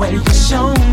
when you show me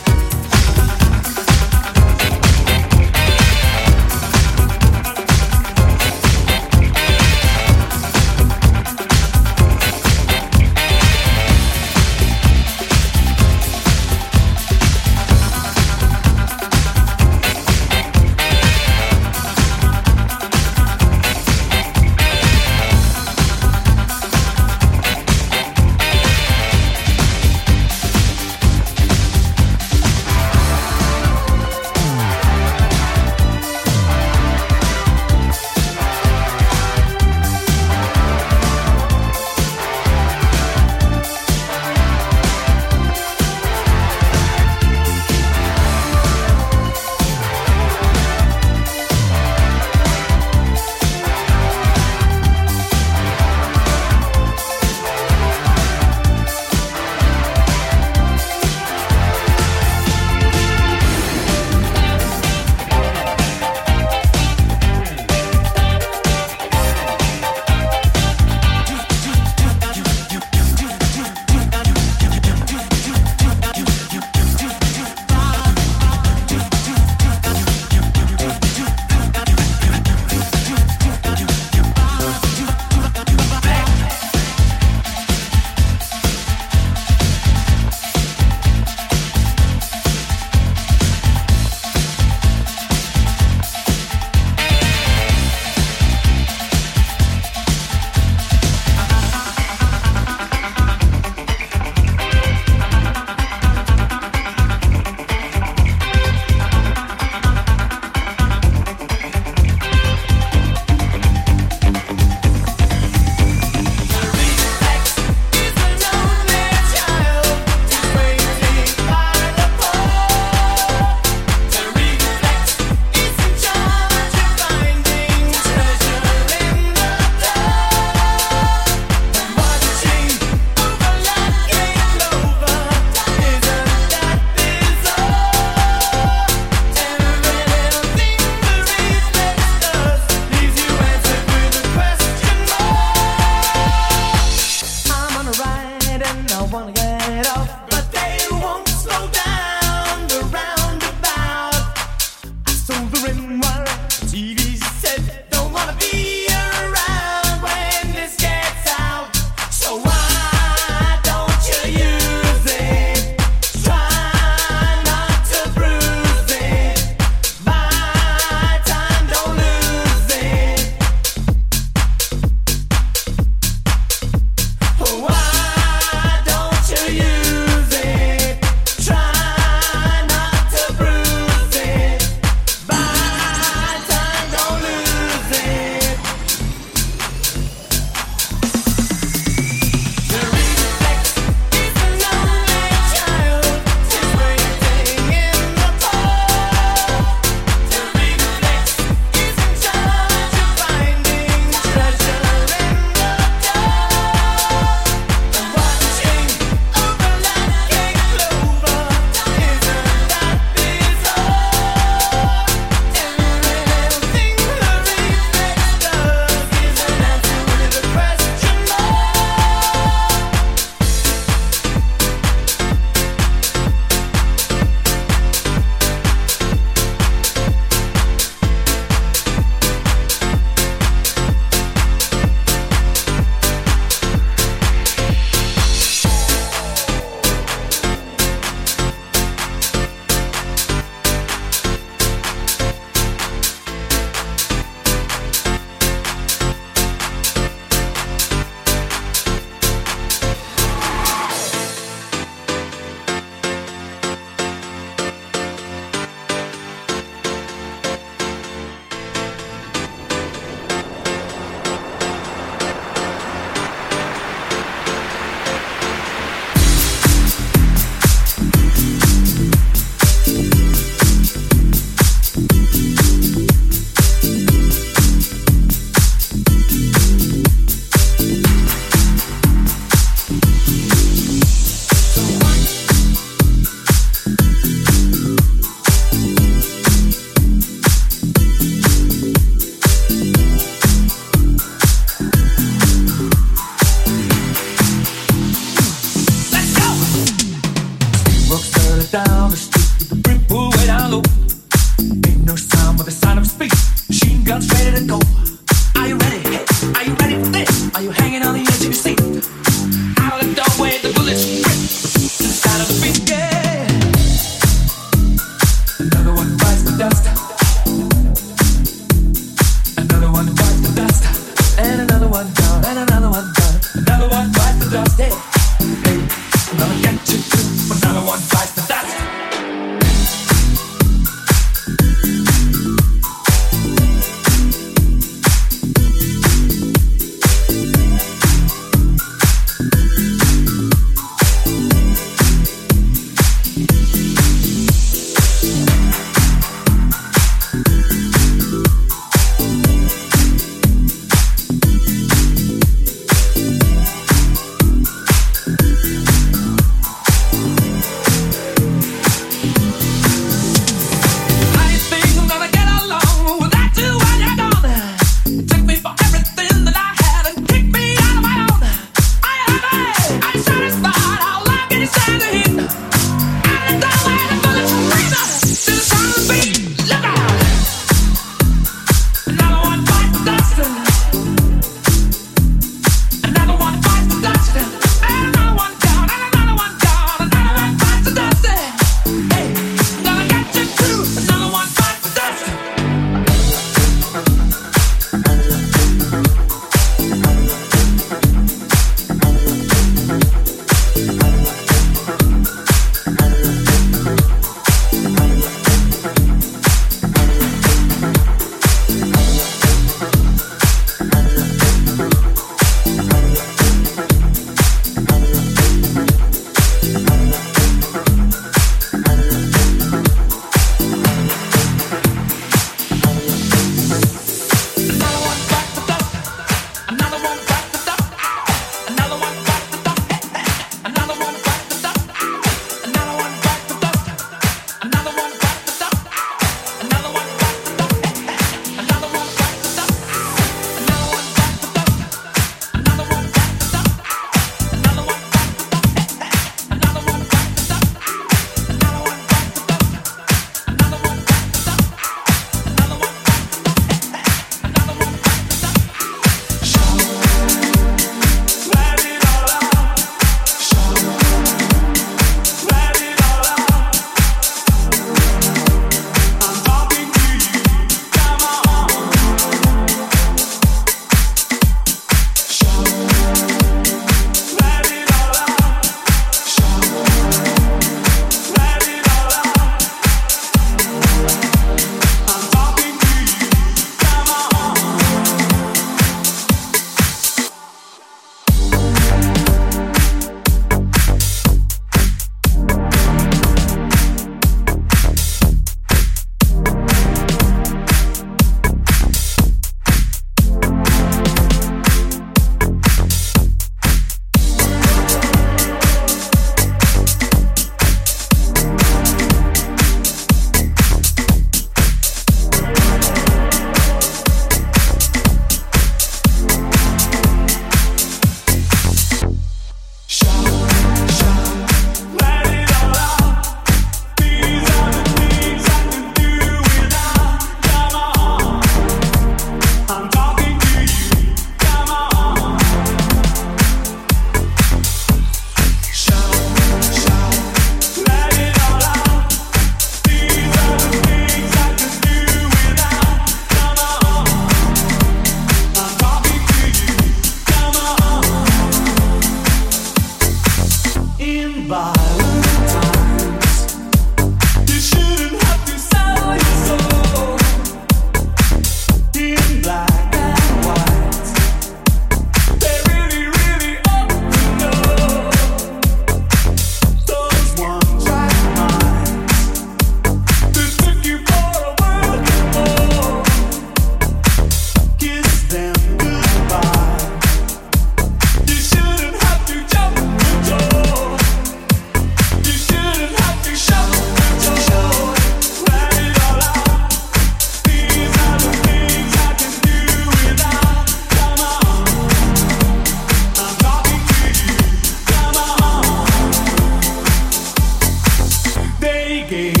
making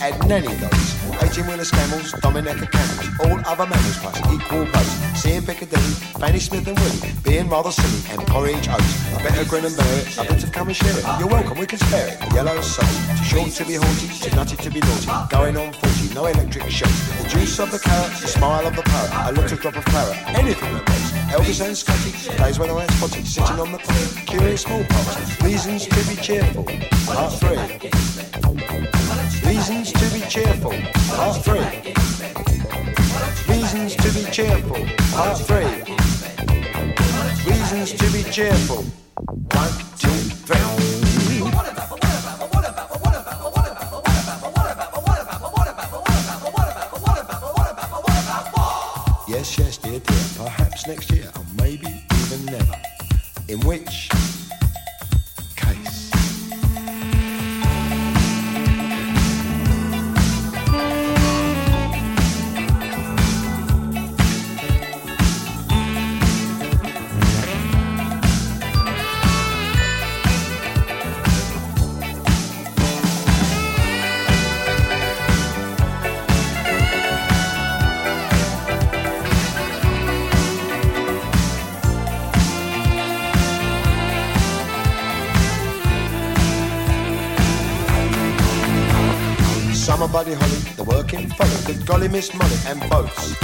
alley, nanny goats. 18 wheeler camels, Dominica camels, all other mammals plus equal votes. Seeing Piccadilly, Fanny Smith and Willie, being rather silly, and porridge oats. A of grin and bear it, a bit of come and share it. You're welcome, we can spare it. Yellow soul, too short to be haughty, too nutty to be naughty. Going on 40, no electric shock. The juice of the carrot, the smile of the parrot, a little drop of claret, anything that works. Elvis and Scotty, days when I was spotted, sitting on the pot, curious smallpox, reasons to be cheerful. Part three. Reasons to be cheerful. Part three. Reasons to be cheerful. Part three. Reasons to be cheerful. Buddy Holly, the working folly, good golly Miss Molly and boats.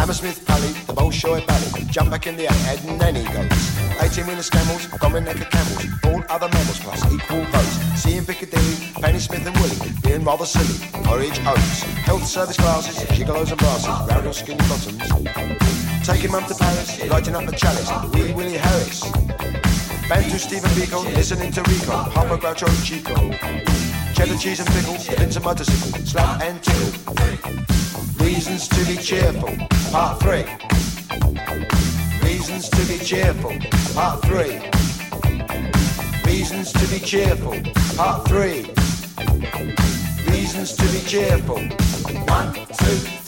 Hammersmith Palais, the Bolshoi Ballet, jump back in the alley, head nanny goats. 18 wheeler camels, Dominica camels, all other mammals plus equal votes. Seeing Piccadilly, Penny Smith and Willie, being rather silly, porridge oats. Health service glasses, gigolos and brasses, round your skin bottoms. Taking mum to Paris, lighting up the chalice, Wee Willie Harris. Bantu Stephen Biko, listening to Rico, Harpo Groucho Chico. Cheddar cheese and pickle, and motorcycle, slap and tickle. Reasons to be cheerful, part three. Reasons to be cheerful, part three. Reasons to be cheerful, part three. Reasons to be cheerful. One, two, three.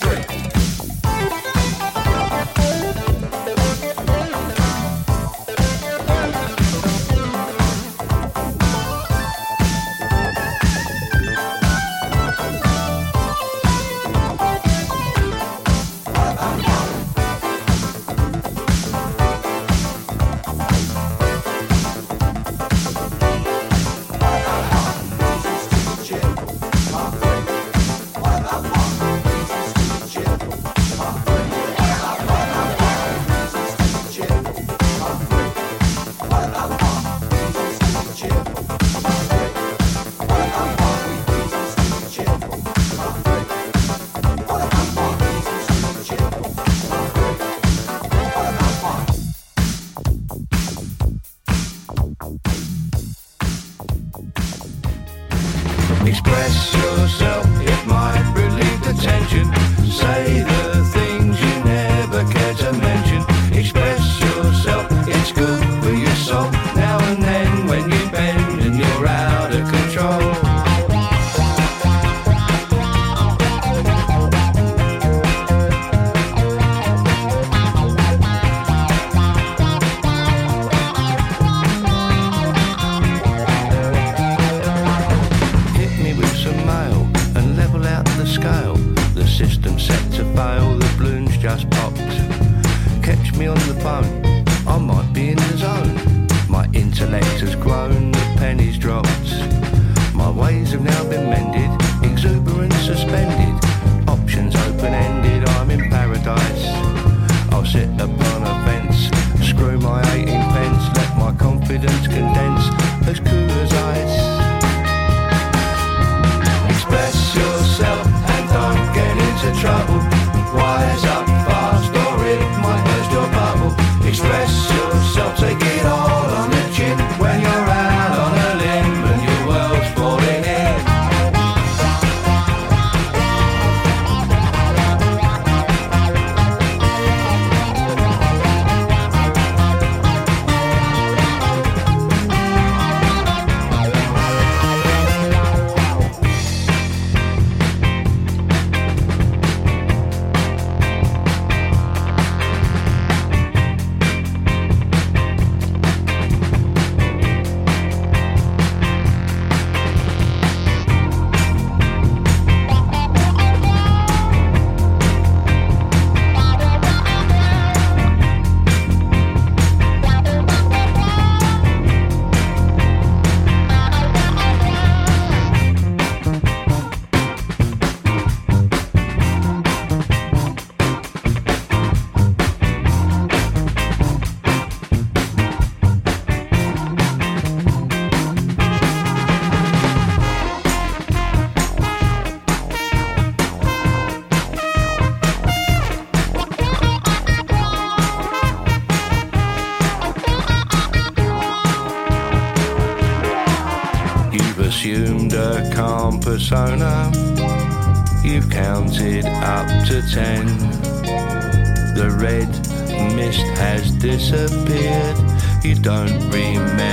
Persona. You've counted up to ten. The red mist has disappeared. You don't remember